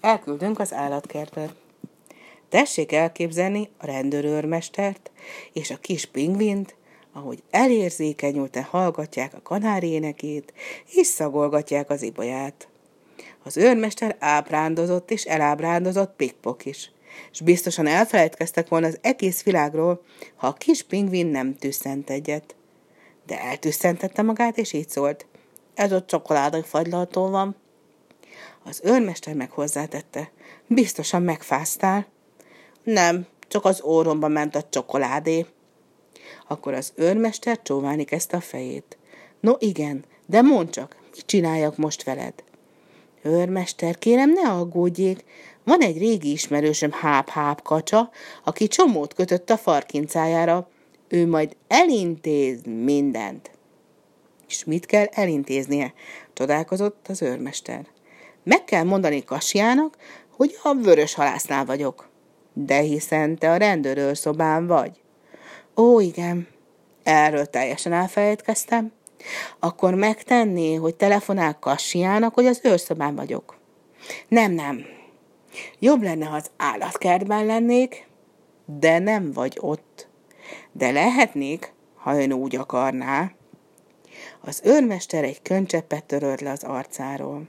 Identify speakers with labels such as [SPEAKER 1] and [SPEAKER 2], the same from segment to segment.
[SPEAKER 1] Elküldünk az állatkertbe. Tessék elképzelni a rendőrőrmestert és a kis pingvint, ahogy elérzékenyülten hallgatják a kanárénekét, és szagolgatják az ibolyát. Az őrmester ábrándozott és elábrándozott pikpok is, és biztosan elfelejtkeztek volna az egész világról, ha a kis pingvin nem tüsszent egyet. De eltüsszentette magát, és így szólt. Ez a csokoládai fagylaltól van. Az őrmester meg hozzátette. Biztosan megfáztál. Nem, csak az óromba ment a csokoládé. Akkor az őrmester csóválni kezdte a fejét. No igen, de mondd csak, mit csináljak most veled? Őrmester, kérem, ne aggódjék. Van egy régi ismerősöm háp-háp kacsa, aki csomót kötött a farkincájára. Ő majd elintéz mindent. És mit kell elintéznie? Csodálkozott az őrmester. Meg kell mondani Kasiának, hogy a vörös halásznál vagyok. De hiszen te a rendőrőr szobán vagy. Ó, igen, erről teljesen elfelejtkeztem. Akkor megtenné, hogy telefonál Kassiának, hogy az őrszobán vagyok. Nem, nem. Jobb lenne, ha az állatkertben lennék, de nem vagy ott. De lehetnék, ha ön úgy akarná. Az őrmester egy könycseppet törölt le az arcáról.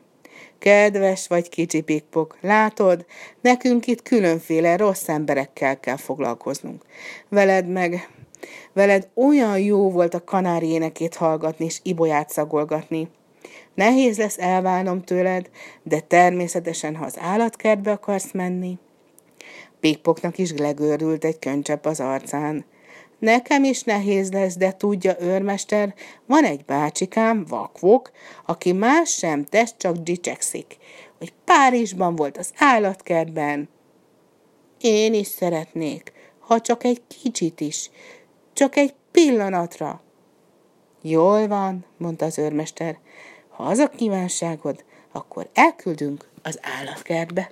[SPEAKER 1] Kedves vagy kicsi pikpok, látod, nekünk itt különféle rossz emberekkel kell foglalkoznunk. Veled meg, veled olyan jó volt a kanári énekét hallgatni és ibolyát szagolgatni. Nehéz lesz elválnom tőled, de természetesen, ha az állatkertbe akarsz menni. Pikpoknak is legőrült egy könycsepp az arcán. Nekem is nehéz lesz, de tudja, őrmester, van egy bácsikám, vakvok, aki más sem tesz, csak dicsekszik, hogy Párizsban volt az állatkertben. Én is szeretnék, ha csak egy kicsit is, csak egy pillanatra. Jól van, mondta az őrmester, ha az a kívánságod, akkor elküldünk az állatkertbe.